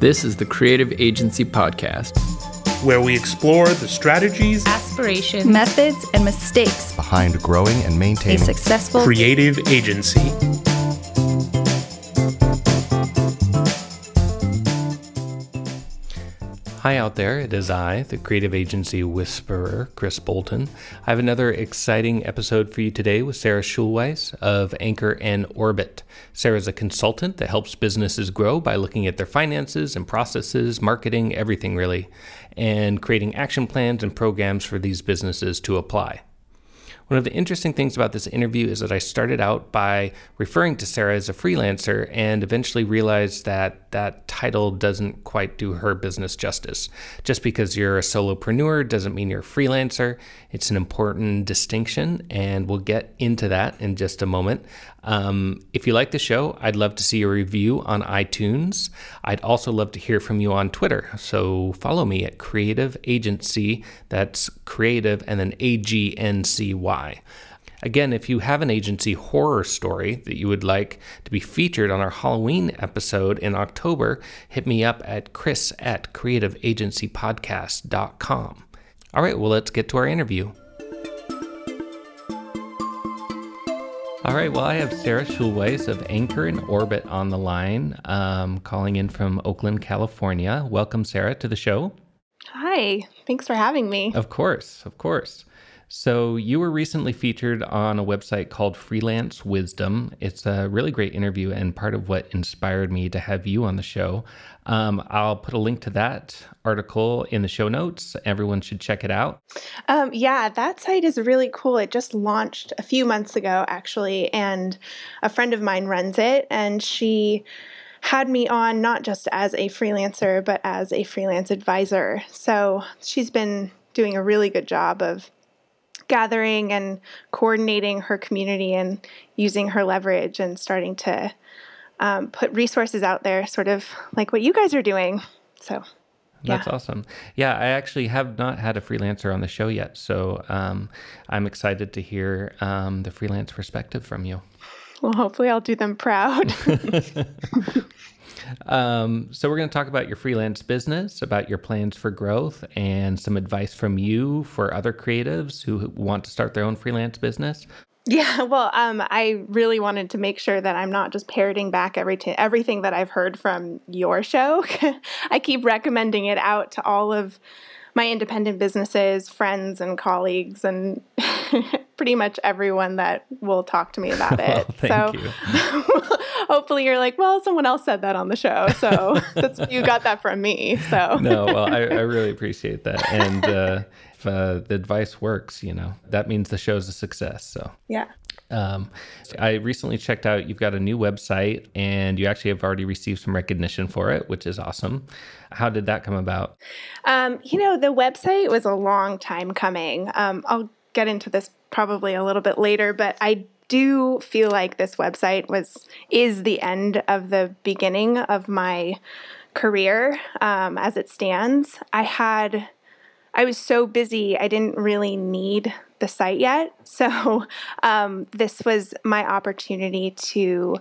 This is the Creative Agency Podcast, where we explore the strategies, aspirations, methods, and mistakes behind growing and maintaining a successful creative agency. Hi out there, it is I, the creative agency whisperer, Chris Bolton. I have another exciting episode for you today with Sarah Schulweis of Anchor and Orbit. Sarah is a consultant that helps businesses grow by looking at their finances and processes, marketing, everything really, and creating action plans and programs for these businesses to apply. One of the interesting things about this interview is that I started out by referring to Sarah as a freelancer and eventually realized that that title doesn't quite do her business justice. Just because you're a solopreneur doesn't mean you're a freelancer. It's an important distinction, and we'll get into that in just a moment. Um, if you like the show, I'd love to see a review on iTunes. I'd also love to hear from you on Twitter. So follow me at Creative Agency. That's creative and then A G N C Y. Again, if you have an agency horror story that you would like to be featured on our Halloween episode in October, hit me up at chris at creativeagencypodcast.com. All right, well, let's get to our interview. All right. Well, I have Sarah Schulweis of Anchor and Orbit on the line, um, calling in from Oakland, California. Welcome, Sarah, to the show. Hi. Thanks for having me. Of course. Of course. So, you were recently featured on a website called Freelance Wisdom. It's a really great interview and part of what inspired me to have you on the show. Um, I'll put a link to that article in the show notes. Everyone should check it out. Um, yeah, that site is really cool. It just launched a few months ago, actually, and a friend of mine runs it, and she had me on not just as a freelancer, but as a freelance advisor. So she's been doing a really good job of gathering and coordinating her community and using her leverage and starting to um, put resources out there, sort of like what you guys are doing. So. That's yeah. awesome. Yeah, I actually have not had a freelancer on the show yet, so um, I'm excited to hear um, the freelance perspective from you. Well, hopefully, I'll do them proud. Um, so, we're going to talk about your freelance business, about your plans for growth, and some advice from you for other creatives who want to start their own freelance business. Yeah, well, um, I really wanted to make sure that I'm not just parroting back every t- everything that I've heard from your show. I keep recommending it out to all of my independent businesses, friends, and colleagues, and pretty much everyone that will talk to me about it. Well, so hopefully you're like, well, someone else said that on the show, so you got that from me. So no, well, I, I really appreciate that, and uh, if uh, the advice works, you know, that means the show's a success. So yeah. Um, I recently checked out, you've got a new website and you actually have already received some recognition for it, which is awesome. How did that come about? Um, you know, the website was a long time coming. Um, I'll get into this probably a little bit later, but I do feel like this website was is the end of the beginning of my career um, as it stands. I had I was so busy, I didn't really need the site yet. So, um, this was my opportunity to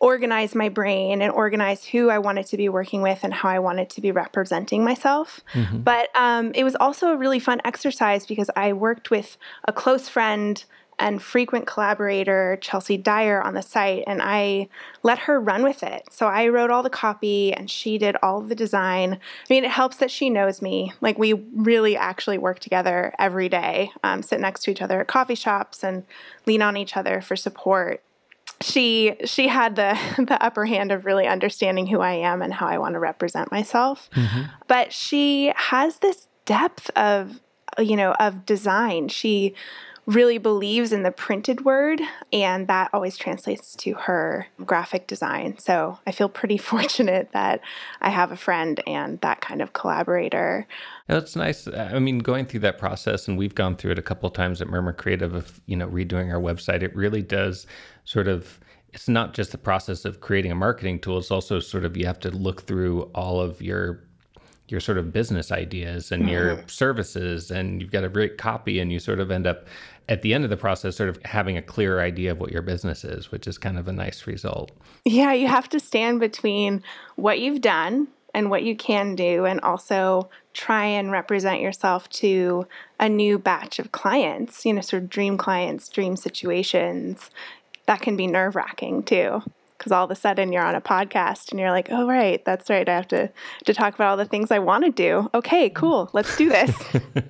organize my brain and organize who I wanted to be working with and how I wanted to be representing myself. Mm-hmm. But um, it was also a really fun exercise because I worked with a close friend and frequent collaborator, Chelsea Dyer, on the site, and I let her run with it. So I wrote all the copy and she did all the design. I mean, it helps that she knows me. Like, we really actually work together every day, um, sit next to each other at coffee shops and lean on each other for support she she had the the upper hand of really understanding who I am and how I want to represent myself. Mm-hmm. But she has this depth of you know of design. She really believes in the printed word, and that always translates to her graphic design. So I feel pretty fortunate that I have a friend and that kind of collaborator. That's nice. I mean, going through that process, and we've gone through it a couple of times at Murmur Creative of you know redoing our website. It really does sort of it's not just the process of creating a marketing tool it's also sort of you have to look through all of your your sort of business ideas and mm-hmm. your services and you've got a great copy and you sort of end up at the end of the process sort of having a clear idea of what your business is which is kind of a nice result yeah you have to stand between what you've done and what you can do, and also try and represent yourself to a new batch of clients, you know, sort of dream clients, dream situations. That can be nerve wracking too. Because all of a sudden you're on a podcast and you're like, oh, right, that's right. I have to, to talk about all the things I want to do. Okay, cool. Let's do this.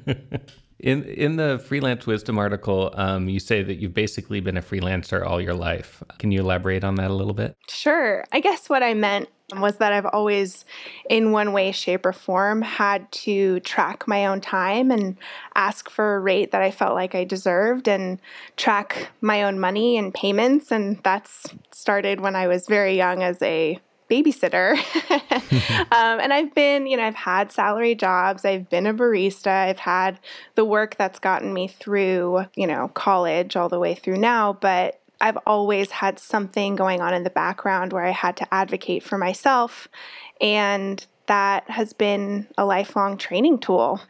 In in the freelance wisdom article, um, you say that you've basically been a freelancer all your life. Can you elaborate on that a little bit? Sure. I guess what I meant was that I've always, in one way, shape, or form, had to track my own time and ask for a rate that I felt like I deserved and track my own money and payments. And that's started when I was very young as a babysitter. um, and I've been, you know, I've had salary jobs, I've been a barista, I've had the work that's gotten me through, you know, college all the way through now. But I've always had something going on in the background where I had to advocate for myself. And that has been a lifelong training tool.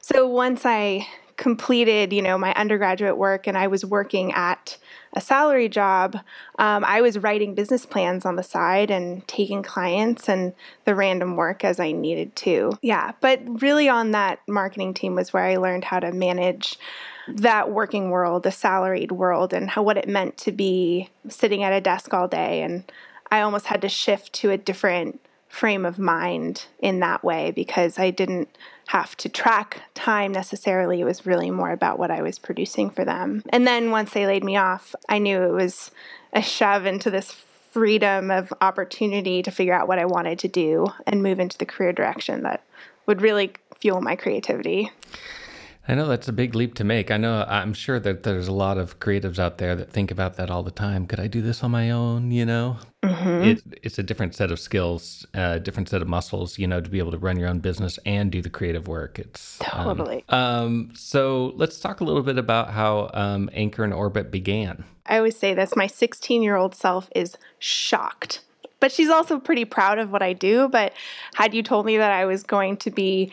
So once I completed, you know, my undergraduate work and I was working at a salary job, um, I was writing business plans on the side and taking clients and the random work as I needed to. Yeah, but really on that marketing team was where I learned how to manage that working world, the salaried world, and how what it meant to be sitting at a desk all day. And I almost had to shift to a different frame of mind in that way because I didn't have to track time necessarily. It was really more about what I was producing for them. And then once they laid me off, I knew it was a shove into this freedom of opportunity to figure out what I wanted to do and move into the career direction that would really fuel my creativity. I know that's a big leap to make. I know I'm sure that there's a lot of creatives out there that think about that all the time. Could I do this on my own? You know, mm-hmm. it, it's a different set of skills, a uh, different set of muscles. You know, to be able to run your own business and do the creative work. It's um, totally. Um, um, so let's talk a little bit about how um, Anchor and Orbit began. I always say this: my 16 year old self is shocked but she's also pretty proud of what I do. But had you told me that I was going to be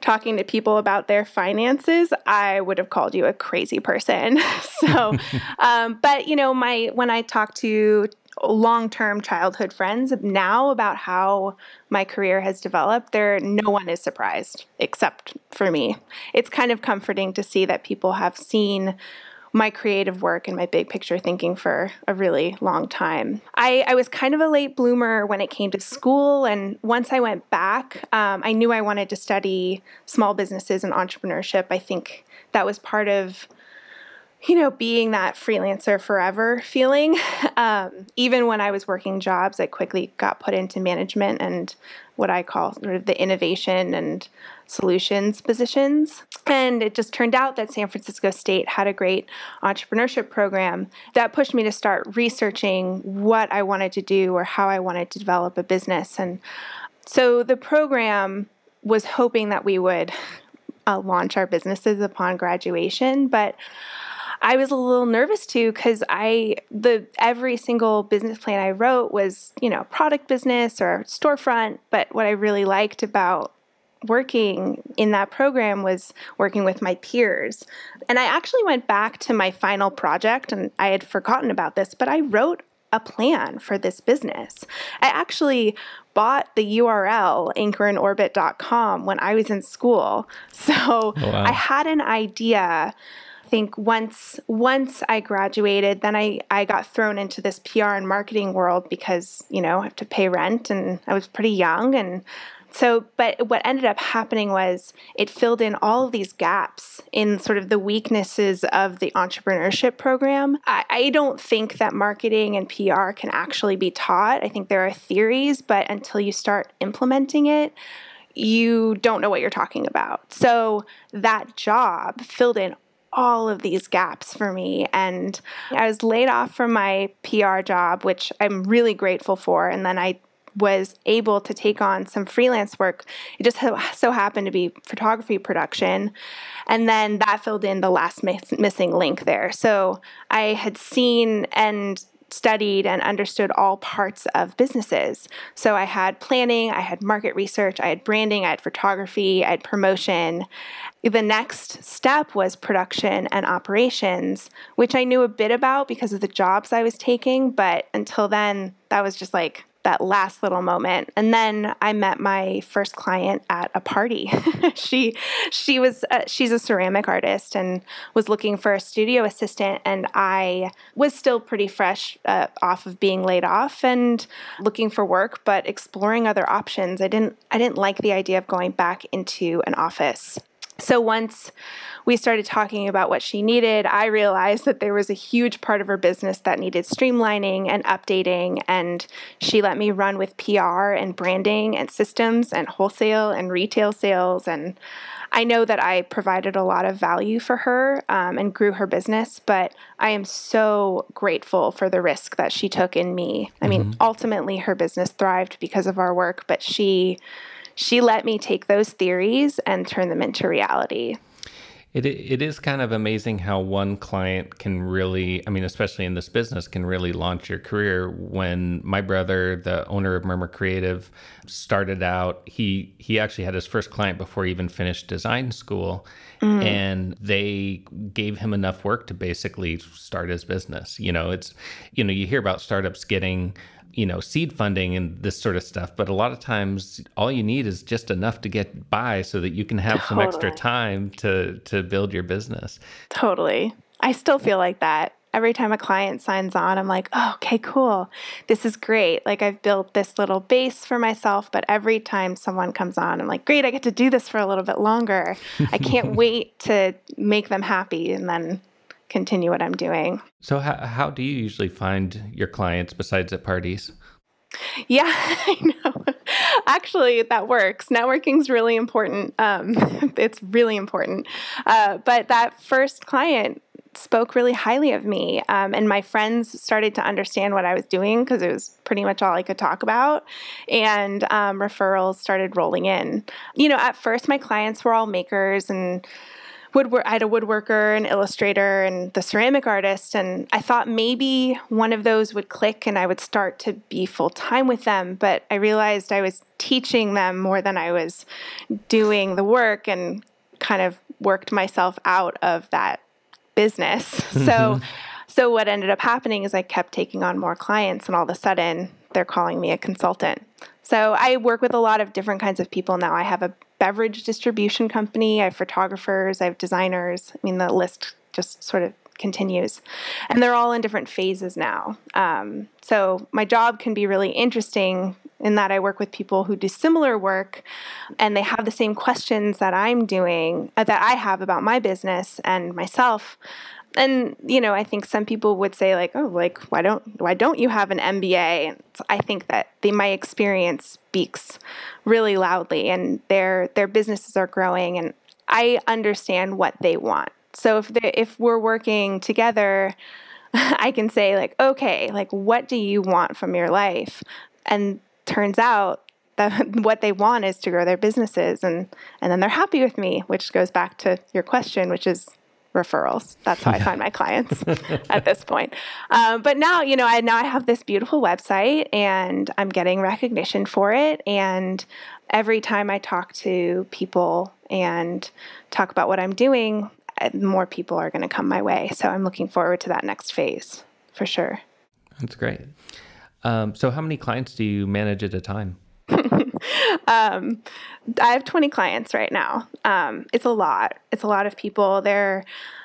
talking to people about their finances, I would have called you a crazy person. so, um, but you know, my when I talk to long-term childhood friends now about how my career has developed there no one is surprised except for me it's kind of comforting to see that people have seen my creative work and my big picture thinking for a really long time. I, I was kind of a late bloomer when it came to school, and once I went back, um, I knew I wanted to study small businesses and entrepreneurship. I think that was part of you know, being that freelancer forever feeling. Um, even when I was working jobs, I quickly got put into management and what I call sort of the innovation and solutions positions. And it just turned out that San Francisco State had a great entrepreneurship program that pushed me to start researching what I wanted to do or how I wanted to develop a business. And so the program was hoping that we would uh, launch our businesses upon graduation, but I was a little nervous too because I the every single business plan I wrote was you know product business or storefront. But what I really liked about working in that program was working with my peers. And I actually went back to my final project and I had forgotten about this, but I wrote a plan for this business. I actually bought the URL anchoranorbit.com when I was in school. So oh, wow. I had an idea think once once I graduated, then I, I got thrown into this PR and marketing world because, you know, I have to pay rent and I was pretty young and so but what ended up happening was it filled in all of these gaps in sort of the weaknesses of the entrepreneurship program. I, I don't think that marketing and PR can actually be taught. I think there are theories, but until you start implementing it, you don't know what you're talking about. So that job filled in all of these gaps for me. And I was laid off from my PR job, which I'm really grateful for. And then I was able to take on some freelance work. It just so happened to be photography production. And then that filled in the last miss- missing link there. So I had seen and studied and understood all parts of businesses. So I had planning, I had market research, I had branding, I had photography, I had promotion. The next step was production and operations, which I knew a bit about because of the jobs I was taking, but until then, that was just like that last little moment. And then I met my first client at a party. she she was uh, she's a ceramic artist and was looking for a studio assistant and I was still pretty fresh uh, off of being laid off and looking for work but exploring other options. I didn't I didn't like the idea of going back into an office. So once we started talking about what she needed, I realized that there was a huge part of her business that needed streamlining and updating. And she let me run with PR and branding and systems and wholesale and retail sales. And I know that I provided a lot of value for her um, and grew her business, but I am so grateful for the risk that she took in me. I mean, mm-hmm. ultimately, her business thrived because of our work, but she she let me take those theories and turn them into reality. It, it is kind of amazing how one client can really, I mean, especially in this business, can really launch your career. When my brother, the owner of Murmur Creative, started out, he he actually had his first client before he even finished design school, mm. and they gave him enough work to basically start his business. You know, it's you know you hear about startups getting you know seed funding and this sort of stuff but a lot of times all you need is just enough to get by so that you can have totally. some extra time to to build your business. Totally. I still feel like that. Every time a client signs on i'm like oh, okay cool. This is great. Like i've built this little base for myself but every time someone comes on i'm like great i get to do this for a little bit longer. I can't wait to make them happy and then continue what I'm doing. So, how, how do you usually find your clients besides at parties? Yeah, I know. Actually, that works. Networking is really important. Um, it's really important. Uh, but that first client spoke really highly of me. Um, and my friends started to understand what I was doing because it was pretty much all I could talk about. And um, referrals started rolling in. You know, at first, my clients were all makers and woodwork I had a woodworker, an illustrator, and the ceramic artist. And I thought maybe one of those would click and I would start to be full time with them. But I realized I was teaching them more than I was doing the work and kind of worked myself out of that business. Mm-hmm. So so what ended up happening is I kept taking on more clients and all of a sudden they're calling me a consultant. So I work with a lot of different kinds of people now. I have a beverage distribution company, I have photographers, I have designers. I mean, the list just sort of continues. And they're all in different phases now. Um, so my job can be really interesting in that I work with people who do similar work and they have the same questions that I'm doing, uh, that I have about my business and myself and you know, I think some people would say like, "Oh, like why don't why don't you have an MBA?" And I think that the, my experience speaks really loudly, and their their businesses are growing, and I understand what they want. So if they, if we're working together, I can say like, "Okay, like what do you want from your life?" And turns out that what they want is to grow their businesses and and then they're happy with me which goes back to your question which is referrals. That's how I find my clients at this point. Um, but now, you know, I now I have this beautiful website and I'm getting recognition for it. And every time I talk to people and talk about what I'm doing, uh, more people are going to come my way. So I'm looking forward to that next phase for sure. That's great. Um, so, how many clients do you manage at a time? um, I have 20 clients right now. Um, it's a lot. It's a lot of people. They're,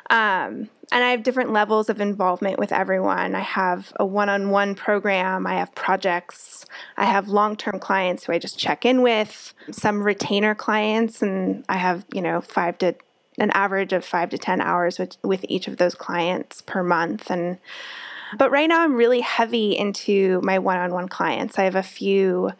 um, and I have different levels of involvement with everyone. I have a one on one program, I have projects, I have long term clients who I just check in with, some retainer clients, and I have, you know, five to an average of five to 10 hours with, with each of those clients per month. And but right now I'm really heavy into my one on one clients. I have a few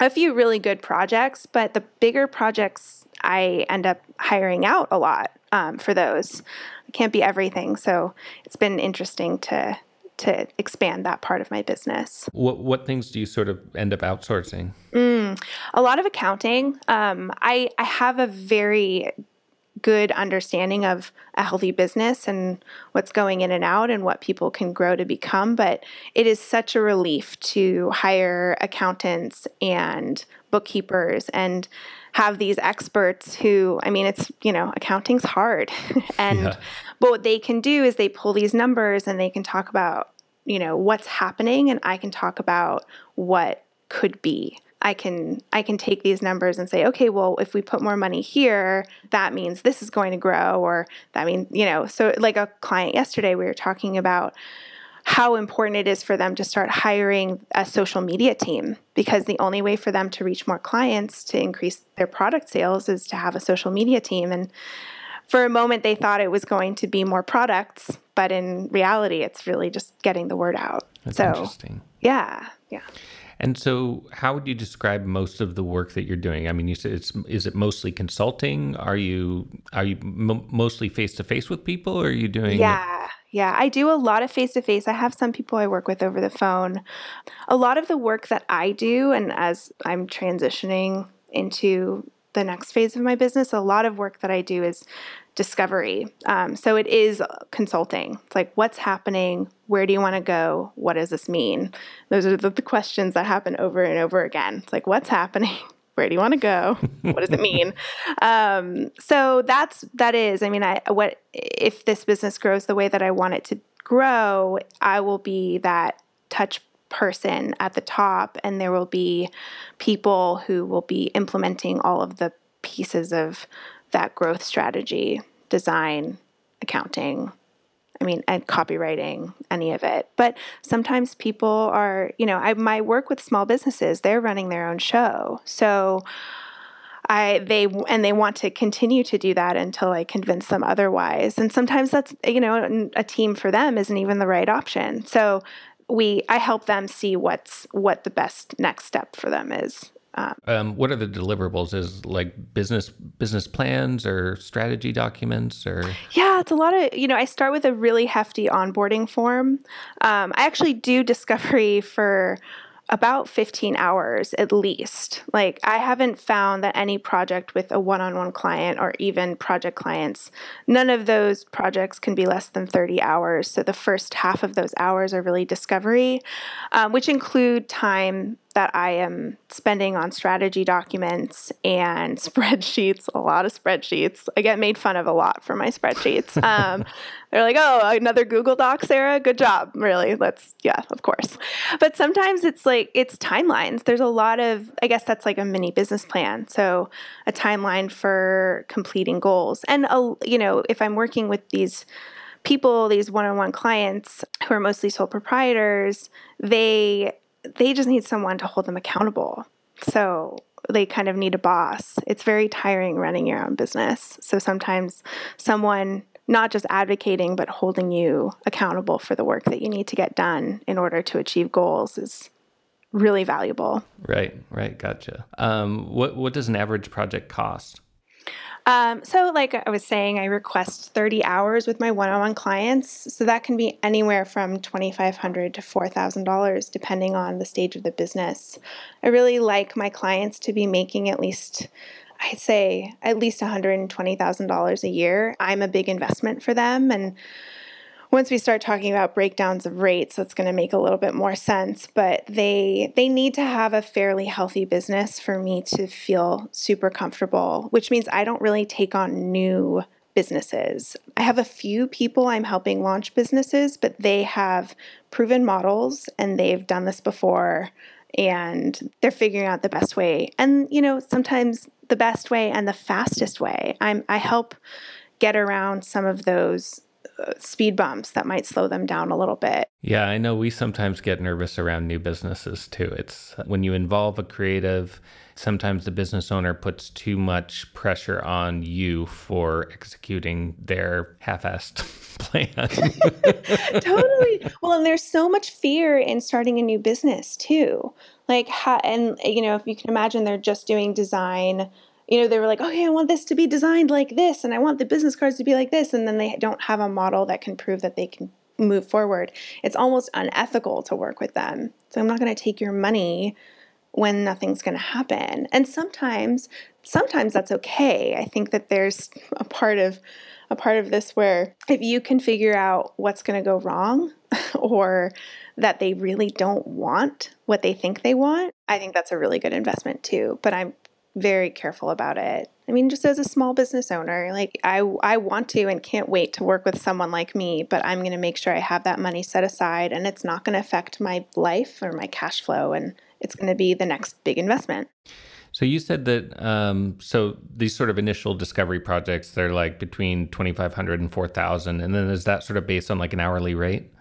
a few really good projects, but the bigger projects I end up hiring out a lot um, for those. It can't be everything, so it's been interesting to to expand that part of my business. What what things do you sort of end up outsourcing? Mm, a lot of accounting. Um, I I have a very good understanding of a healthy business and what's going in and out and what people can grow to become. But it is such a relief to hire accountants and bookkeepers and have these experts who, I mean, it's, you know, accounting's hard. and, yeah. but what they can do is they pull these numbers and they can talk about, you know, what's happening and I can talk about what could be. I can I can take these numbers and say, okay, well, if we put more money here, that means this is going to grow, or that means you know. So, like a client yesterday, we were talking about how important it is for them to start hiring a social media team because the only way for them to reach more clients to increase their product sales is to have a social media team and for a moment they thought it was going to be more products but in reality it's really just getting the word out That's so interesting. yeah yeah And so, how would you describe most of the work that you're doing? I mean, you said it's is it mostly consulting? Are you are you m- mostly face to face with people, or are you doing? Yeah, yeah. I do a lot of face to face. I have some people I work with over the phone. A lot of the work that I do, and as I'm transitioning into the next phase of my business, a lot of work that I do is discovery. Um, so it is consulting. It's like, what's happening? Where do you want to go? What does this mean? Those are the, the questions that happen over and over again. It's like, what's happening? Where do you want to go? What does it mean? um, so that's that is. I mean, I what if this business grows the way that I want it to grow? I will be that touch person at the top, and there will be people who will be implementing all of the pieces of that growth strategy, design, accounting, I mean, and copywriting, any of it. But sometimes people are, you know, I my work with small businesses, they're running their own show. So I they and they want to continue to do that until I convince them otherwise. And sometimes that's, you know, a team for them isn't even the right option. So we I help them see what's what the best next step for them is. Um, what are the deliverables? Is like business business plans or strategy documents or? Yeah, it's a lot of, you know, I start with a really hefty onboarding form. Um, I actually do discovery for about 15 hours at least. Like, I haven't found that any project with a one on one client or even project clients, none of those projects can be less than 30 hours. So, the first half of those hours are really discovery, um, which include time that I am spending on strategy documents and spreadsheets, a lot of spreadsheets. I get made fun of a lot for my spreadsheets. Um, they're like, oh, another Google Doc, Sarah? Good job. Really? Let's, yeah, of course. But sometimes it's like, it's timelines. There's a lot of, I guess that's like a mini business plan. So a timeline for completing goals. And, a, you know, if I'm working with these, people these one-on-one clients who are mostly sole proprietors they they just need someone to hold them accountable. So they kind of need a boss. It's very tiring running your own business. So sometimes someone not just advocating, but holding you accountable for the work that you need to get done in order to achieve goals is really valuable. Right, right, gotcha. Um, what what does an average project cost? Um, so, like I was saying, I request 30 hours with my one on one clients. So, that can be anywhere from 2,500 to $4,000, depending on the stage of the business. I really like my clients to be making at least, I'd say, at least $120,000 a year. I'm a big investment for them. And once we start talking about breakdowns of rates that's going to make a little bit more sense but they they need to have a fairly healthy business for me to feel super comfortable which means i don't really take on new businesses. I have a few people i'm helping launch businesses but they have proven models and they've done this before and they're figuring out the best way. And you know sometimes the best way and the fastest way. I'm i help get around some of those Uh, speed bumps that might slow them down a little bit. Yeah, I know we sometimes get nervous around new businesses too. It's uh, when you involve a creative, sometimes the business owner puts too much pressure on you for executing their half assed plan. totally. Well, and there's so much fear in starting a new business too. Like, how, and you know, if you can imagine, they're just doing design you know, they were like, okay, I want this to be designed like this, and I want the business cards to be like this, and then they don't have a model that can prove that they can move forward. It's almost unethical to work with them. So I'm not going to take your money when nothing's going to happen. And sometimes, sometimes that's okay. I think that there's a part of a part of this where if you can figure out what's going to go wrong or that they really don't want what they think they want, I think that's a really good investment too. But I'm very careful about it. I mean, just as a small business owner, like I, I want to and can't wait to work with someone like me, but I'm going to make sure I have that money set aside and it's not going to affect my life or my cash flow. And it's going to be the next big investment. So you said that um, so these sort of initial discovery projects they're like between 2500 and 4000 and then is that sort of based on like an hourly rate?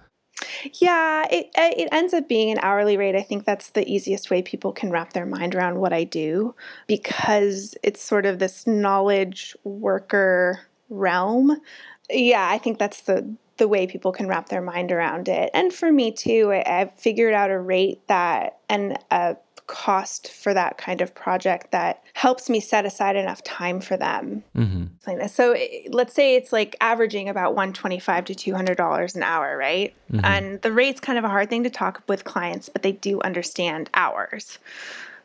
Yeah, it it ends up being an hourly rate. I think that's the easiest way people can wrap their mind around what I do because it's sort of this knowledge worker realm. Yeah, I think that's the the way people can wrap their mind around it. And for me too, I, have figured out a rate that and a cost for that kind of project that helps me set aside enough time for them. Mm-hmm. So let's say it's like averaging about 125 to $200 an hour, right? Mm-hmm. And the rate's kind of a hard thing to talk with clients, but they do understand hours.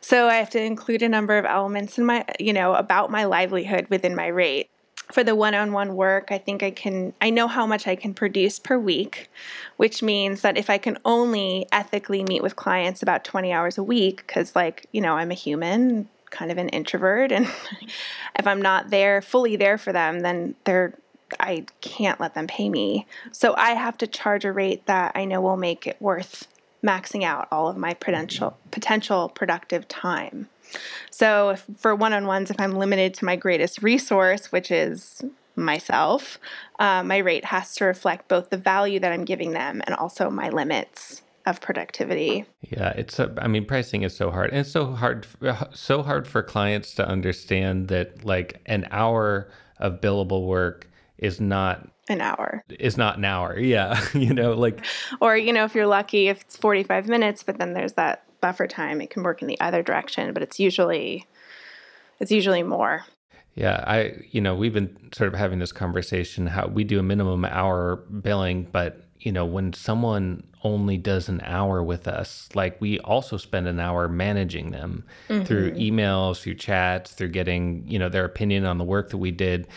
So I have to include a number of elements in my, you know, about my livelihood within my rate for the one-on-one work i think i can i know how much i can produce per week which means that if i can only ethically meet with clients about 20 hours a week because like you know i'm a human kind of an introvert and if i'm not there fully there for them then they're i can't let them pay me. So i have to charge a rate that i know will make it worth maxing out all of my mm-hmm. potential potential productive time so, if, for one on ones, if I'm limited to my greatest resource, which is myself, uh, my rate has to reflect both the value that I'm giving them and also my limits of productivity. Yeah, it's a, I mean pricing is so hard. And it's so hard so hard for clients to understand that like an hour of billable work is not an hour. Is not an hour. Yeah, you know, like or you know, if you're lucky if it's 45 minutes, but then there's that buffer time. It can work in the other direction, but it's usually it's usually more. Yeah, I you know, we've been sort of having this conversation how we do a minimum hour billing, but you know, when someone only does an hour with us, like we also spend an hour managing them mm-hmm. through emails, through chats, through getting, you know, their opinion on the work that we did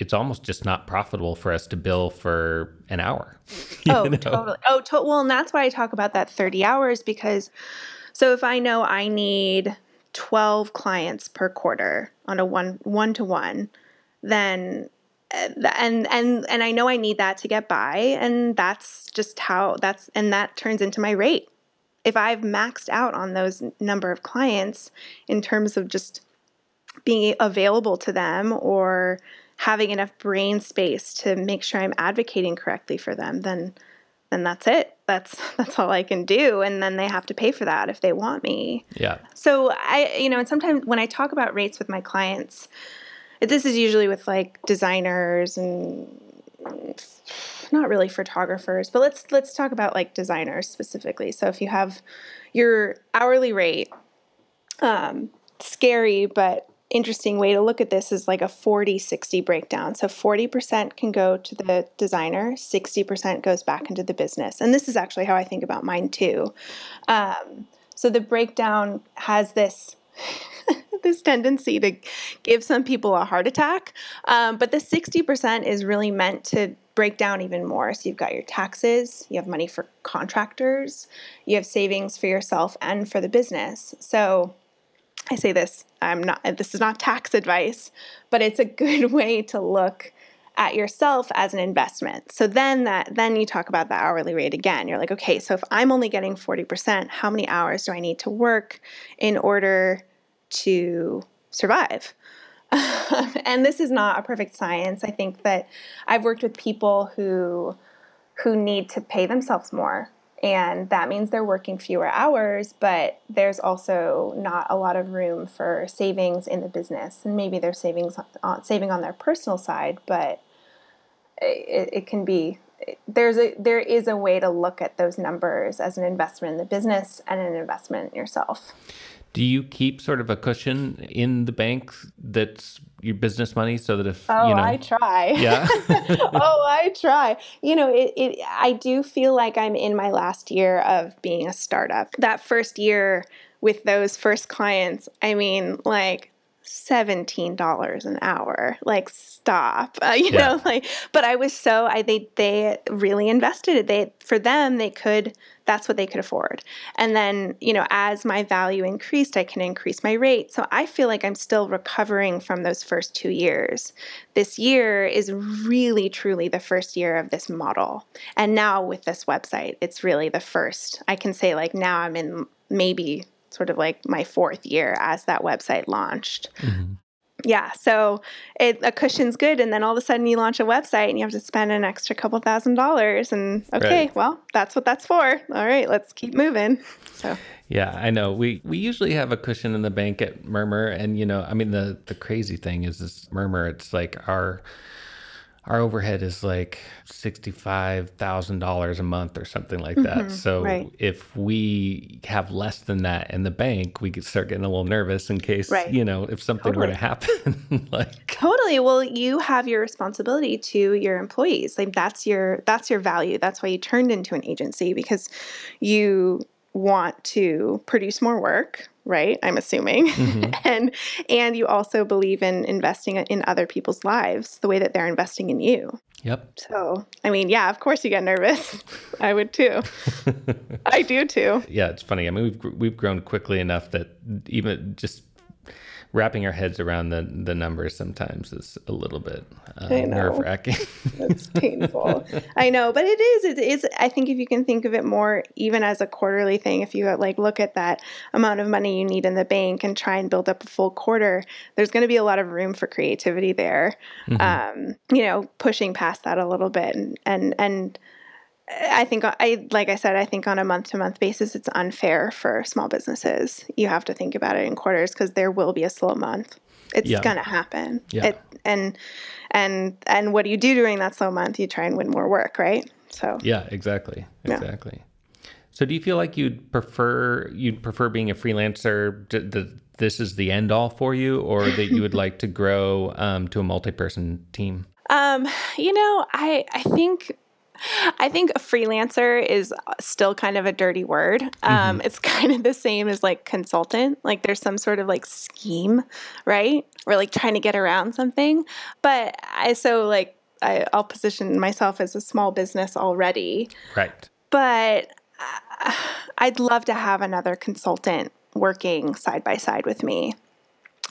it's almost just not profitable for us to bill for an hour. oh, know? totally. Oh, to- well, and that's why I talk about that 30 hours because so if I know I need 12 clients per quarter on a one one to one, then uh, and and and I know I need that to get by and that's just how that's and that turns into my rate. If I've maxed out on those number of clients in terms of just being available to them or having enough brain space to make sure I'm advocating correctly for them, then then that's it. That's that's all I can do and then they have to pay for that if they want me. Yeah. So I you know, and sometimes when I talk about rates with my clients, this is usually with like designers and not really photographers, but let's let's talk about like designers specifically. So if you have your hourly rate um scary but interesting way to look at this is like a 40 60 breakdown. So 40% can go to the designer, 60% goes back into the business. And this is actually how I think about mine too. Um, so the breakdown has this. this tendency to give some people a heart attack. Um, but the 60% is really meant to break down even more. So you've got your taxes, you have money for contractors, you have savings for yourself and for the business. So I say this, I'm not this is not tax advice, but it's a good way to look at yourself as an investment. So then that then you talk about the hourly rate again. You're like, okay, so if I'm only getting 40%, how many hours do I need to work in order to survive? and this is not a perfect science. I think that I've worked with people who who need to pay themselves more and that means they're working fewer hours but there's also not a lot of room for savings in the business. And maybe they're savings on, saving on their personal side but it, it can be there's a there is a way to look at those numbers as an investment in the business and an investment in yourself do you keep sort of a cushion in the bank that's your business money so that if oh you know, i try. Yeah. Oh i try. You know it, it i do feel like i'm in my last year of being a startup. That first year with those first clients i mean like $17 an hour. Like stop. Uh, you yeah. know like but i was so i they they really invested. It they for them they could that's what they could afford. And then you know as my value increased i can increase my rate. So i feel like i'm still recovering from those first two years. This year is really truly the first year of this model. And now with this website it's really the first. I can say like now i'm in maybe sort of like my fourth year as that website launched. Mm-hmm. Yeah, so it, a cushion's good, and then all of a sudden you launch a website and you have to spend an extra couple thousand dollars, and okay, Right. well, that's what that's for. All right, let's keep moving. So Yeah, I know. We we usually have a cushion in the bank at Murmur, and you know, I mean, the the crazy thing is this Murmur. It's like our our overhead is like sixty five thousand dollars a month or something like that. Mm-hmm. So right. if we have less than that in the bank, we could start getting a little nervous in case Right. you know if something were to happen. like Totally. Well, you have your responsibility to your employees. Like that's your that's your value. That's why you turned into an agency because you want to produce more work, right? I'm assuming. Mm-hmm. and and you also believe in investing in other people's lives the way that they're investing in you. yep. So, I mean, yeah, of course you get nervous. I would too. I do too. yeah, it's funny. I mean, we've we've grown quickly enough that even just wrapping our heads around the the numbers sometimes is a little bit uh, nerve wracking. It's painful. I know, but it is. It is. I think if you can think of it more, even as a quarterly thing, if you like look at that amount of money you need in the bank and try and build up a full quarter, there's going to be a lot of room for creativity there. Um, you know, pushing past that a little bit, and and and. I think I like I said I think on a month to month basis it's unfair for small businesses. You have to think about it in quarters because there will be a slow month. It's Yeah. gonna happen. Yeah. It, and and and what do you do during that slow month? You try and win more work, right? So Yeah, exactly. Yeah. Exactly. So do you feel like you'd prefer you'd prefer being a freelancer d- this is the end all for you or that you would like to grow um, to a multi-person team? Um, you know, I I think I think a freelancer is still kind of a dirty word. Um, It's kind of the same as like consultant. Like there's some sort of like scheme, right? Or like trying to get around something. But I so like I, I'll position myself as a small business already. Right. But uh, I'd love to have another consultant working side by side with me.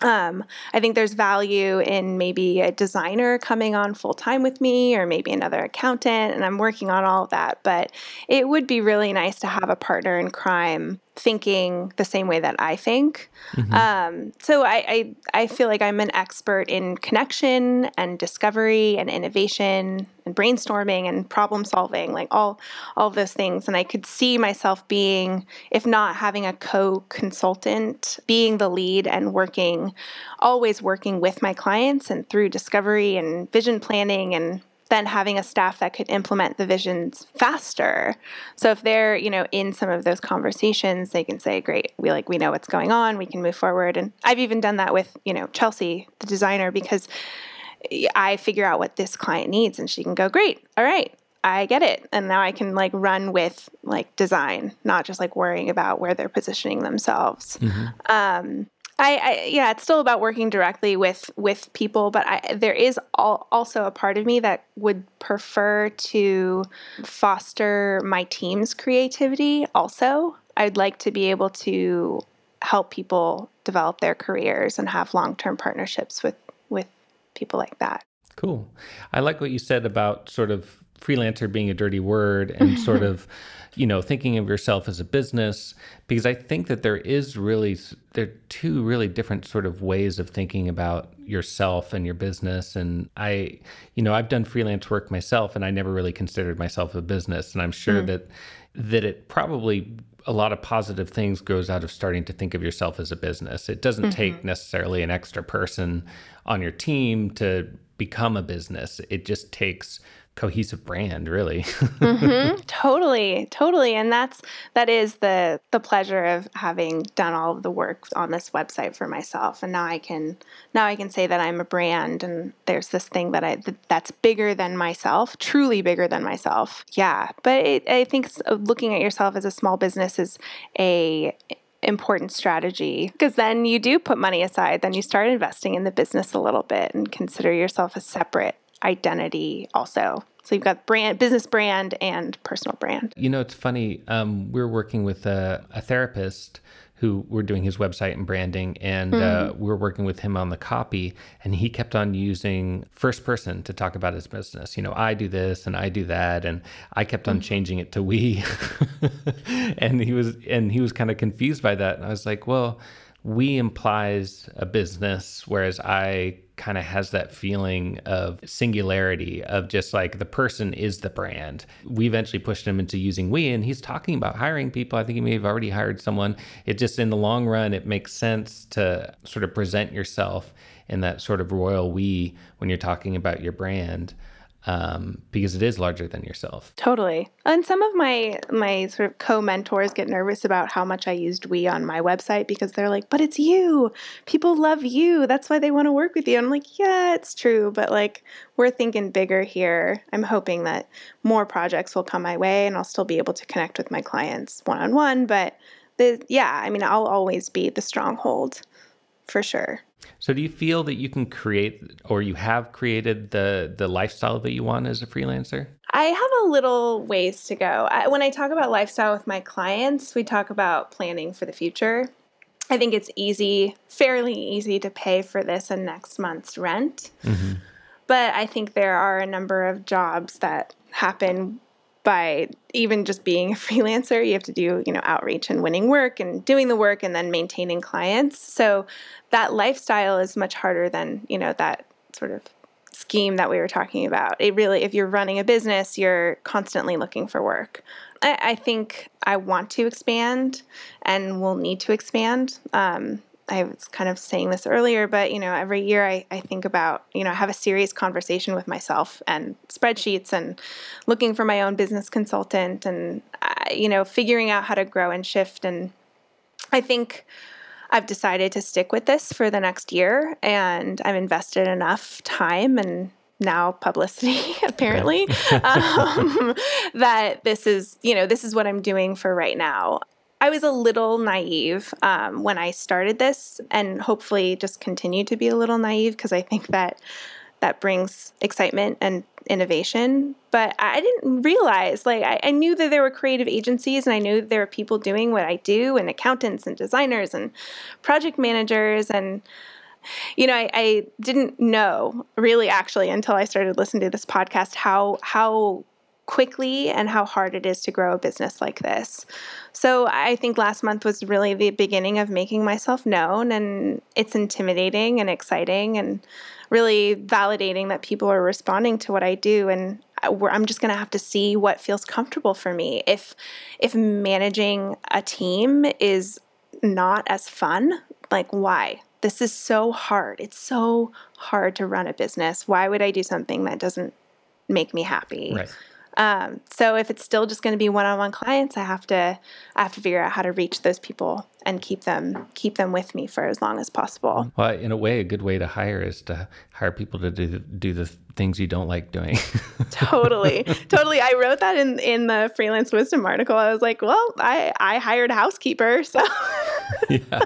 Um, I think there's value in maybe a designer coming on full time with me, or maybe another accountant, and I'm working on all of that. But it would be really nice to have a partner in crime thinking the same way that I think. Um, so I, I I feel like I'm an expert in connection and discovery and innovation and brainstorming and problem solving, like all all of those things. And I could see myself being, if not having a co-consultant, being the lead and working, always working with my clients and through discovery and vision planning and then having a staff that could implement the visions faster. So if they're, you know, in some of those conversations, they can say, "Great, we like we know what's going on, we can move forward." And I've even done that with, you know, Chelsea, the designer because I figure out what this client needs and she can go, "Great. All right. I get it." And now I can like run with like design, not just like worrying about where they're positioning themselves. Um I, I yeah, it's still about working directly with with people, but I, there is al- also a part of me that would prefer to foster my team's creativity. Also, I'd like to be able to help people develop their careers and have long term partnerships with with people like that. Cool. I like what you said about sort of freelancer being a dirty word and sort of, you know, thinking of yourself as a business because I think that there is really there are two really different sort of ways of thinking about yourself and your business and I, you know, I've done freelance work myself and I never really considered myself a business and I'm sure mm. that that it probably a lot of positive things grows out of starting to think of yourself as a business. It doesn't mm-hmm. take necessarily an extra person on your team to become a business. It just takes cohesive brand, really. Mm-hmm. Totally, totally, and that's that is the the pleasure of having done all of the work on this website for myself, and now I can now I can say that I'm a brand, and there's this thing that I that's bigger than myself, truly bigger than myself. Yeah, but it, I think looking at yourself as a small business is a important strategy because then you do put money aside then you start investing in the business a little bit and consider yourself a separate identity also so you've got brand business brand and personal brand You know, it's funny. Um, we're working with a, a therapist who were doing his website and branding, and uh, we were working with him on the copy, and he kept on using first person to talk about his business. You know, I do this and I do that, and I kept on changing it to we, and he was and he was kind of confused by that, and I was like, well we implies a business, whereas I kind of has that feeling of singularity of just like the person is the brand. We eventually pushed him into using we, and he's talking about hiring people. I think he may have already hired someone. It just in the long run, it makes sense to sort of present yourself in that sort of royal we when you're talking about your brand um, because it is larger than yourself. Totally. And some of my my sort of co-mentors get nervous about how much I used we on my website because they're like, "But it's you. People love you. That's why they want to work with you." I'm like, "Yeah, it's true, but like we're thinking bigger here. I'm hoping that more projects will come my way and I'll still be able to connect with my clients one-on-one, but the yeah, I mean, I'll always be the stronghold for sure. So do you feel that you can create or you have created the the lifestyle that you want as a freelancer? I have a little ways to go. I, when I talk about lifestyle with my clients, we talk about planning for the future. I think it's easy, fairly easy to pay for this and next month's rent. Mm-hmm. But I think there are a number of jobs that happen by even just being a freelancer you have to do you know outreach and winning work and doing the work and then maintaining clients. So that lifestyle is much harder than you know that sort of scheme that we were talking about. It really if you're running a business you're constantly looking for work. I, I think i want to expand and will need to expand. Um, I was kind of saying this earlier, but you know, every year I, I think about, you know, I have a serious conversation with myself and spreadsheets and looking for my own business consultant and, uh, you know, figuring out how to grow and shift. And I think I've decided to stick with this for the next year and I've invested enough time and now publicity apparently um, that this is you know this is what i'm doing for right now I was a little naive um, when I started this, and hopefully just continue to be a little naive because I think that that brings excitement and innovation. But I didn't realize, like, I, I, knew that there were creative agencies and I knew there were people doing what I do, and accountants and designers and project managers. And, you know, I, I didn't know really actually until I started listening to this podcast how, how quickly and how hard it is to grow a business like this. So I think last month was really the beginning of making myself known, and it's intimidating and exciting and really validating that people are responding to what I do. And I'm just going to have to see what feels comfortable for me. If if managing a team is not as fun, like why? This is so hard. It's so hard to run a business. Why would I do something that doesn't make me happy? Right. Um, so if it's still just going to be one-on-one clients, I have to I have to figure out how to reach those people and keep them keep them with me for as long as possible. Well, in a way, a good way to hire is to hire people to do do the things you don't like doing. totally, totally. I wrote that in in the freelance wisdom article. I was like, well, I I hired a housekeeper, so yeah.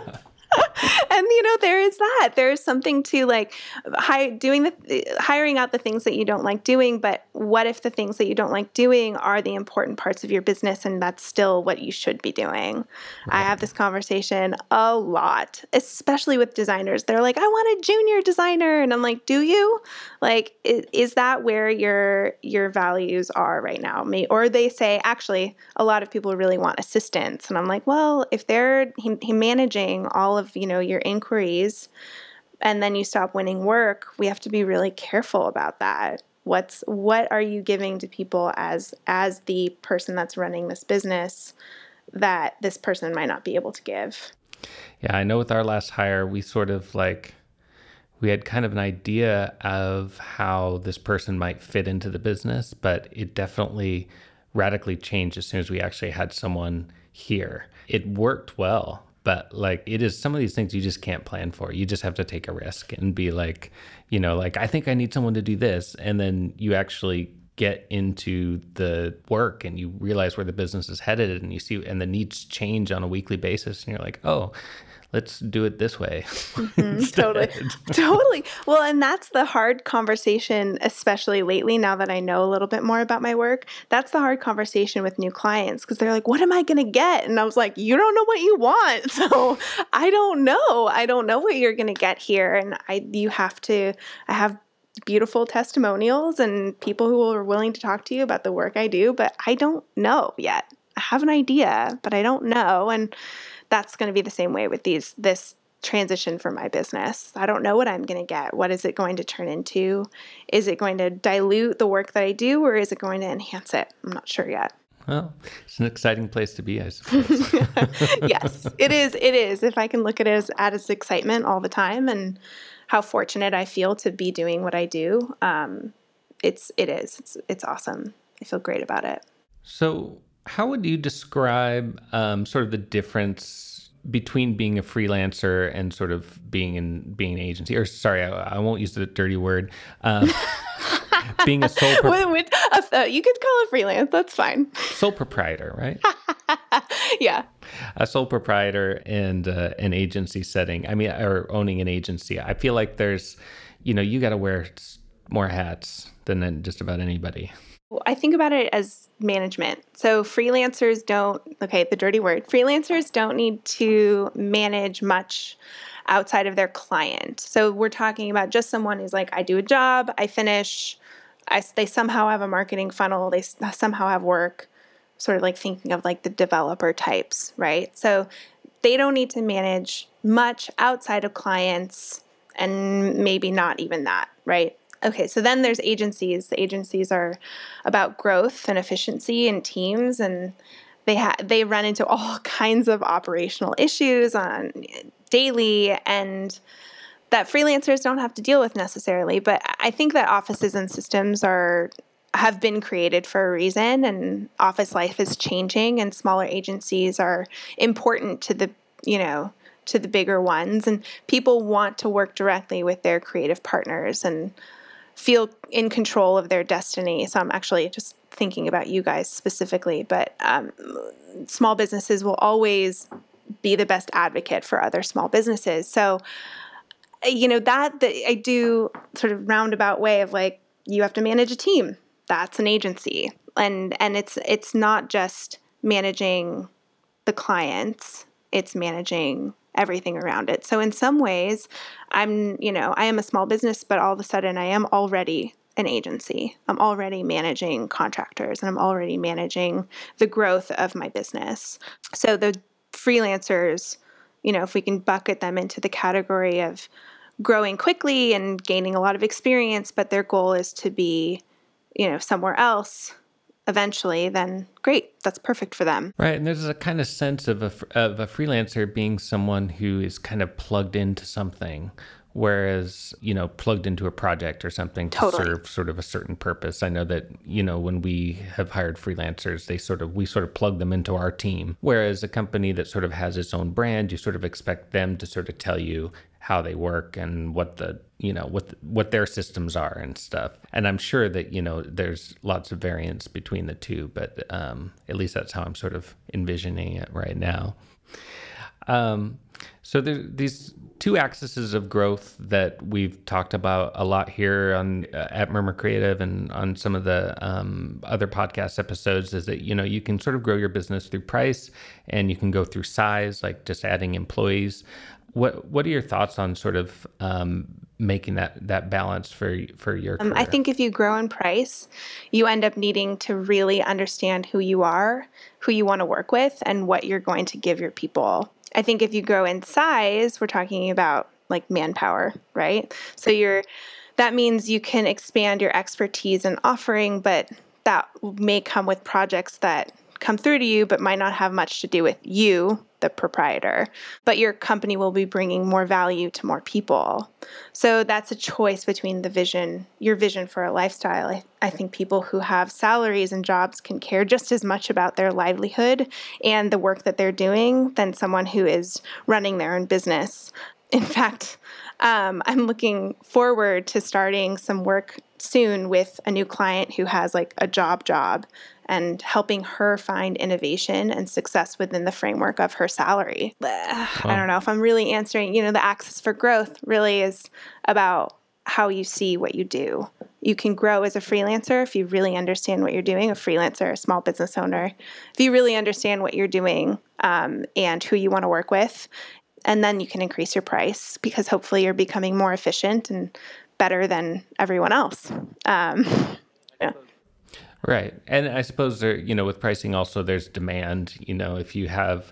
And you know there is that. There is something to like hi, doing the hiring out the things that you don't like doing but what if the things that you don't like doing are the important parts of your business and that's still what you should be doing? Right. i have this conversation a lot especially with designers. They're like i want a junior designer. And i'm like do you? Like is, is that where your your values are right now? Me, or they say actually a lot of people really want assistants. And i'm like well if they're he, he managing all of you know your inquiries and then you stop winning work we have to be really careful about that. What's what are you giving to people as as the person that's running this business that this person might not be able to give? Yeah i know with our last hire we sort of like we had kind of an idea of how this person might fit into the business but it definitely radically changed as soon as we actually had someone here. It worked well but like it is some of these things you just can't plan for. You just have to take a risk and be like you know like i think i need someone to do this. And then you actually get into the work and you realize where the business is headed and you see and the needs change on a weekly basis and you're like oh let's do it this way. Mm-hmm, totally. Totally. Well and that's the hard conversation especially lately now that i know a little bit more about my work that's the hard conversation with new clients because they're like what am i going to get? And i was like you don't know what you want. So i don't know. I don't know what you're going to get here and i you have to i have beautiful testimonials and people who are willing to talk to you about the work i do but i don't know yet. I have an idea but i don't know and that's going to be the same way with these this transition for my business. I don't know what I'm going to get. What is it going to turn into? Is it going to dilute the work that I do or is it going to enhance it? I'm not sure yet. Well, it's an exciting place to be, I suppose. yes, it is. It is. If I can look at it as, as excitement all the time and how fortunate I feel to be doing what I do, um, it's it is. It's it's awesome. I feel great about it. So, how would you describe um, sort of the difference between being a freelancer and sort of being in being an agency? Or sorry, I, I won't use the dirty word. Um, being a sole pro- With- uh, you could call it freelance. That's fine. sole proprietor, right? Yeah. a sole proprietor and uh, an agency setting. I mean, or owning an agency. I feel like there's, you know, you got to wear more hats than just about anybody. I think about it as management. So freelancers don't, okay, the dirty word, freelancers don't need to manage much outside of their client. So we're talking about just someone who's like, I do a job, I finish, I, they somehow have a marketing funnel, they somehow have work, sort of like thinking of like the developer types, right? So they don't need to manage much outside of clients and maybe not even that, right? Okay, so then there's agencies. The agencies are about growth and efficiency and teams and they ha- they run into all kinds of operational issues on daily and that freelancers don't have to deal with necessarily, but I think that offices and systems are have been created for a reason and office life is changing and smaller agencies are important to the, you know, to the bigger ones and people want to work directly with their creative partners and feel in control of their destiny. So I'm actually just thinking about you guys specifically, but um, small businesses will always be the best advocate for other small businesses. So, you know, that, that I do sort of roundabout way of like, you have to manage a team. That's an agency. And, and it's, it's not just managing the clients, it's managing everything around it. So in some ways, I'm, you know, I am a small business, but all of a sudden I am already an agency. I'm already managing contractors and I'm already managing the growth of my business. So the freelancers, you know, if we can bucket them into the category of growing quickly and gaining a lot of experience, but their goal is to be, you know, somewhere else eventually, then great, that's perfect for them. Right, and there's a kind of sense of a of a freelancer being someone who is kind of plugged into something, whereas you know plugged into a project or something to Totally. serve sort of a certain purpose. I know that you know when we have hired freelancers, they sort of we sort of plug them into our team, whereas a company that sort of has its own brand, you sort of expect them to sort of tell you how they work and what the you know what the, what their systems are and stuff and i'm sure that you know there's lots of variance between the two but um, at least that's how i'm sort of envisioning it right now um, so there's these two axes of growth that we've talked about a lot here on uh, at Murmur Creative and on some of the um, other podcast episodes is that you know you can sort of grow your business through price and you can go through size, like just adding employees. What what are your thoughts on sort of um, making that that balance for for your? Um, I think if you grow in price, you end up needing to really understand who you are, who you want to work with, and what you're going to give your people. I think if you grow in size, we're talking about like manpower, right? So you're that means you can expand your expertise and offering, but that may come with projects that come through to you but might not have much to do with you the proprietor. But your company will be bringing more value to more people. So that's a choice between the vision your vision for a lifestyle. I, I think people who have salaries and jobs can care just as much about their livelihood and the work that they're doing than someone who is running their own business. In fact um, i'm looking forward to starting some work soon with a new client who has like a job job and helping her find innovation and success within the framework of her salary. I don't know if I'm really answering, you know, the axes for growth really is about how you see what you do. You can grow as a freelancer if you really understand what you're doing, a freelancer, a small business owner. If you really understand what you're doing um, and who you want to work with, and then you can increase your price because hopefully you're becoming more efficient and better than everyone else. Um, yeah. Right. And I suppose there, you know, with pricing also there's demand, you know, if you have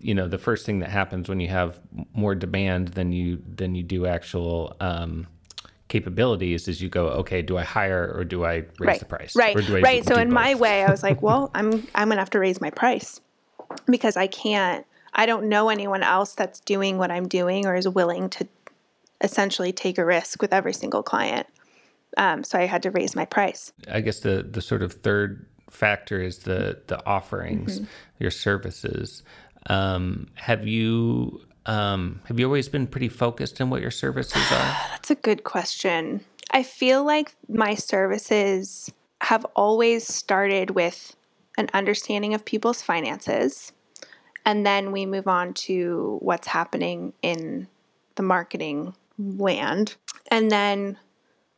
you know, the first thing that happens when you have more demand than you than you do actual um, capabilities is you go, okay, do I hire or do I raise right. the price? Right. right. So in both? my way, I was like, well, I'm I'm gonna have to raise my price because I can't. I don't know anyone else that's doing what I'm doing or is willing to essentially take a risk with every single client. Um, so I had to raise my price. I guess the the sort of third factor is the the offerings, mm-hmm. your services. Um, have you um, have you always been pretty focused in what your services are? That's a good question. I feel like my services have always started with an understanding of people's finances, and then we move on to what's happening in the marketing land, and then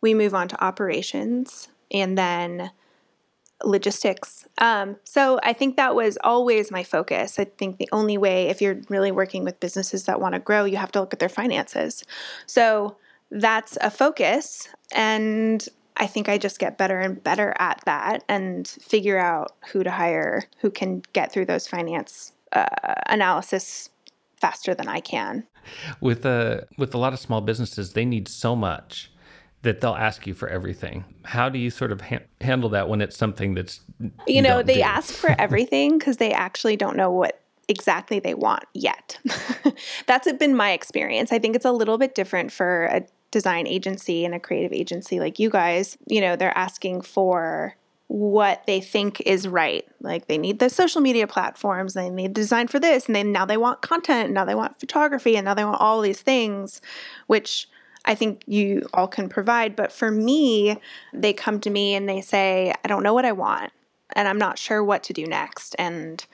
we move on to operations, and then logistics. Um, so I think that was always my focus. I think the only way, if you're really working with businesses that want to grow, you have to look at their finances. So that's a focus. And I think I just get better and better at that and figure out who to hire who can get through those finance uh, analysis faster than I can. With a uh, with a lot of small businesses, they need so much that they'll ask you for everything. How do you sort of ha- handle that when it's something that's you, you know they do? ask for everything because they actually don't know what exactly they want yet. that's been my experience. I think it's a little bit different for a design agency and a creative agency like you guys. You know, they're asking for what they think is right. Like they need the social media platforms, they need design for this, and then now they want content, and now they want photography, and now they want all these things, which I think you all can provide. But for me, they come to me and they say, I don't know what I want and I'm not sure what to do next. And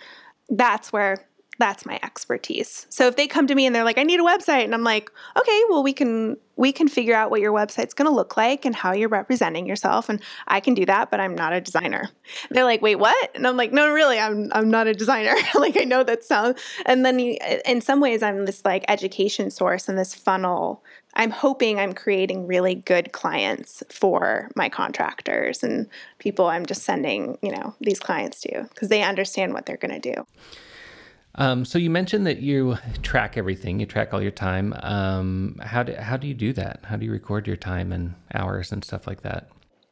that's where that's my expertise. So if they come to me and they're like, I need a website, and I'm like, okay, well, we can we can figure out what your website's going to look like and how you're representing yourself, and I can do that, but I'm not a designer. they're like, wait, what? And I'm like, no, really, I'm I'm not a designer. like I know that sounds, and then in some ways, I'm this like education source and this funnel. I'm hoping I'm creating really good clients for my contractors and people I'm just sending, you know, these clients to because they understand what they're going to do. Um, so you mentioned that you track everything. You track all your time. Um, how do how do you do that? How do you record your time and hours and stuff like that?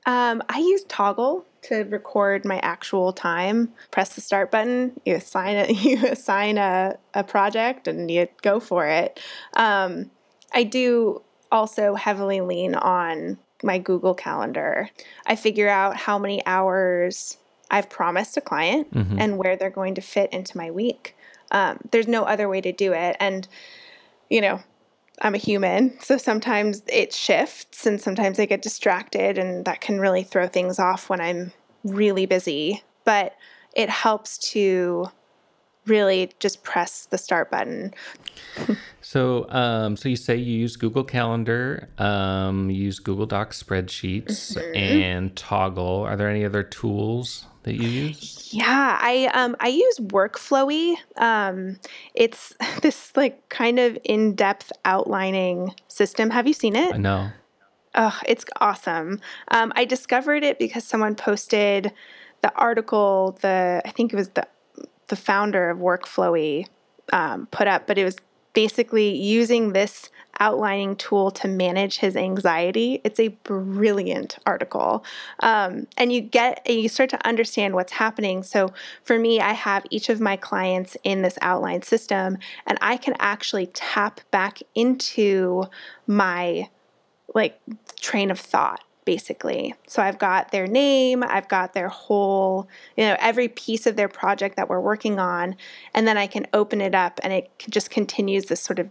Um, I use Toggl to record my actual time. Press the start button. You assign it. You assign a, a project and you go for it. Um, I do also heavily lean on my Google Calendar. I figure out how many hours I've promised a client mm-hmm. and where they're going to fit into my week. Um, there's no other way to do it. And, you know, I'm a human, so sometimes it shifts and sometimes I get distracted, and that can really throw things off when I'm really busy. But it helps to really just press the start button. so, um, so you say you use Google Calendar, um, use Google Docs spreadsheets, mm-hmm. and Toggl. Are there any other tools that you use? Yeah, I um I use Workflowy. Um, it's this like kind of in depth outlining system. Have you seen it? No. Oh, it's awesome. Um, I discovered it because someone posted the article. The I think it was the the founder of Workflowy um, put up, but it was basically using this outlining tool to manage his anxiety. It's a brilliant article. Um, and you get, you start to understand what's happening. So for me, I have each of my clients in this outline system, and I can actually tap back into my like train of thought basically. So I've got their name, I've got their whole, you know, every piece of their project that we're working on, and then I can open it up and it just continues this sort of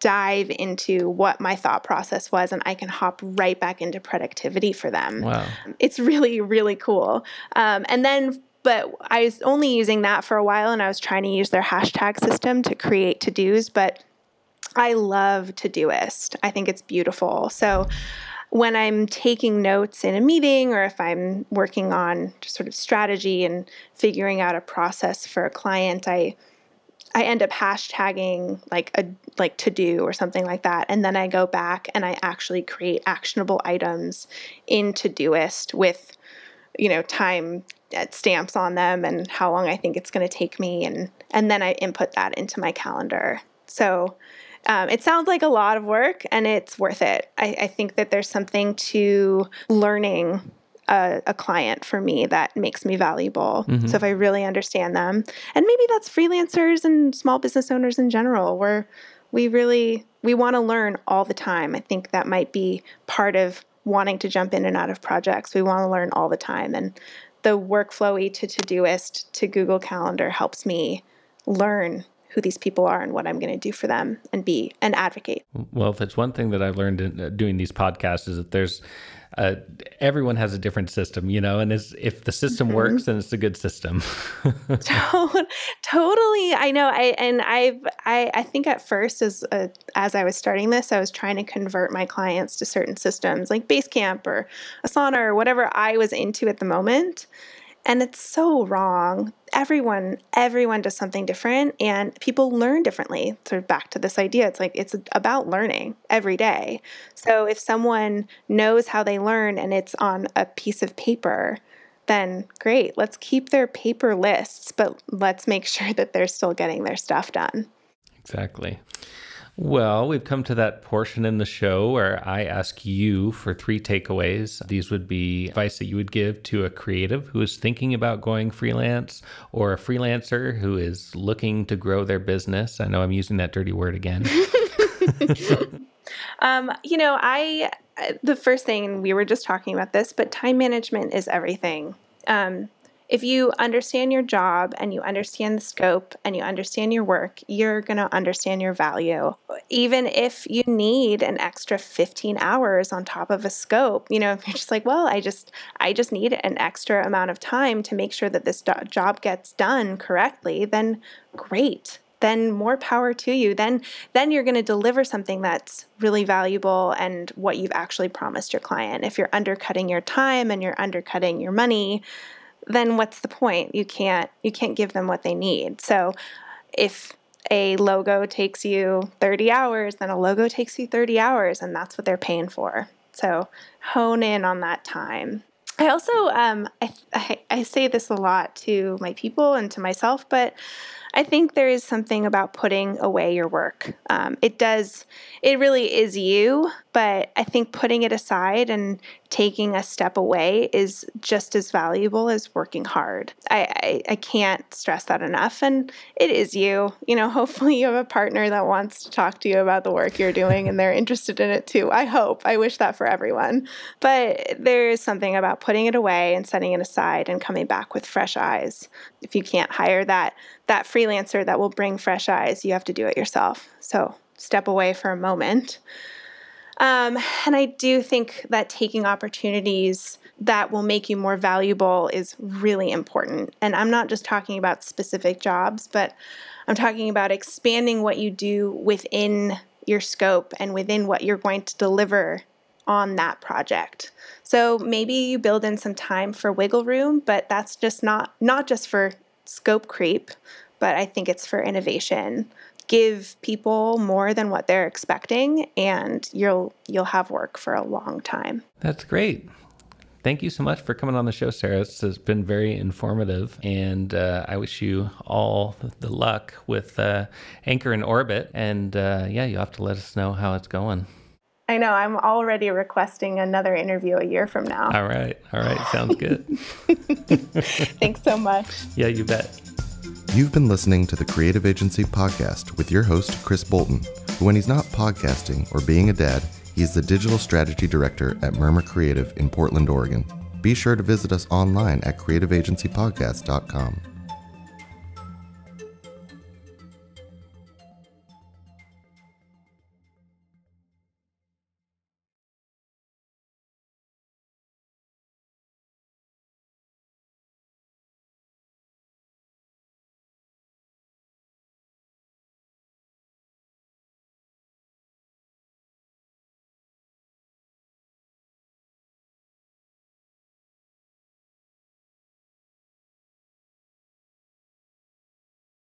dive into what my thought process was and I can hop right back into productivity for them. Wow. It's really, really cool. Um, and then, but I was only using that for a while and I was trying to use their hashtag system to create to dos. But I love Todoist, I think it's beautiful. So, when I'm taking notes in a meeting or if I'm working on just sort of strategy and figuring out a process for a client, I I end up hashtagging like a like to do or something like that. And then I go back and I actually create actionable items in Todoist with, you know, time uh, stamps on them and how long I think it's going to take me. And, and then I input that into my calendar. So um, it sounds like a lot of work and it's worth it. I, I think that there's something to learning a, a, client for me that makes me valuable. Mm-hmm. So if I really understand them, and maybe that's freelancers and small business owners in general, where we really we want to learn all the time. I think that might be part of wanting to jump in and out of projects. We want to learn all the time, and the workflowy to Todoist to Google Calendar helps me learn who these people are and what I'm going to do for them and be an advocate. Well, if it's one thing that I've learned in uh, doing these podcasts is that there's uh, everyone has a different system, you know, and if the system mm-hmm. works, then it's a good system. totally, I know. I and I've I I think at first as a, as I was starting this, I was trying to convert my clients to certain systems like Basecamp or Asana or whatever I was into at the moment. And it's so wrong. Everyone, everyone does something different and people learn differently. Of back to this idea. It's like it's about learning every day. So if someone knows how they learn and it's on a piece of paper, then great. Let's keep their paper lists, but let's make sure that they're still getting their stuff done. Exactly. Well, we've come to that portion in the show where I ask you for three takeaways. These would be advice that you would give to a creative who is thinking about going freelance or a freelancer who is looking to grow their business. I know I'm using that dirty word again. um, you know, I, the first thing we were just talking about this, but time management is everything. Um, if you understand your job and you understand the scope and you understand your work, you're going to understand your value. Even if you need an extra 15 hours on top of a scope, you know, if you're just like, well, I just I just need an extra amount of time to make sure that this do- job gets done correctly, then great. Then more power to you. Then then you're going to deliver something that's really valuable and what you've actually promised your client. If you're undercutting your time and you're undercutting your money, then what's the point? You can't you can't give them what they need. So if a logo takes you 30 hours, then a logo takes you 30 hours, and that's what they're paying for. So hone in on that time. I also um, I, I, I say this a lot to my people and to myself, but I think there is something about putting away your work. Um, it does, it really is you, but I think putting it aside and taking a step away is just as valuable as working hard. I, I, I can't stress that enough. And it is you. You know, hopefully you have a partner that wants to talk to you about the work you're doing and they're interested in it too. I hope. I wish that for everyone. But there is something about putting it away and setting it aside and coming back with fresh eyes. If you can't hire that that freelancer that will bring fresh eyes, you have to do it yourself. So step away for a moment. Um, and I do think that taking opportunities that will make you more valuable is really important. And I'm not just talking about specific jobs, but I'm talking about expanding what you do within your scope and within what you're going to deliver on that project. So maybe you build in some time for wiggle room, but that's just not not just for scope creep, but I think it's for innovation. Give people more than what they're expecting and you'll you'll have work for a long time. That's great. Thank you so much for coming on the show, Sarah. This has been very informative, and uh, I wish you all the luck with uh, Anchor and Orbit. And uh, yeah, you have to let us know how it's going. I know. I'm already requesting another interview a year from now. All right. All right. Sounds good. Thanks so much. Yeah, you bet. You've been listening to the Creative Agency Podcast with your host, Chris Bolton, who, when he's not podcasting or being a dad, he's the Digital Strategy Director at Murmur Creative in Portland, Oregon. Be sure to visit us online at creativeagencypodcast.com.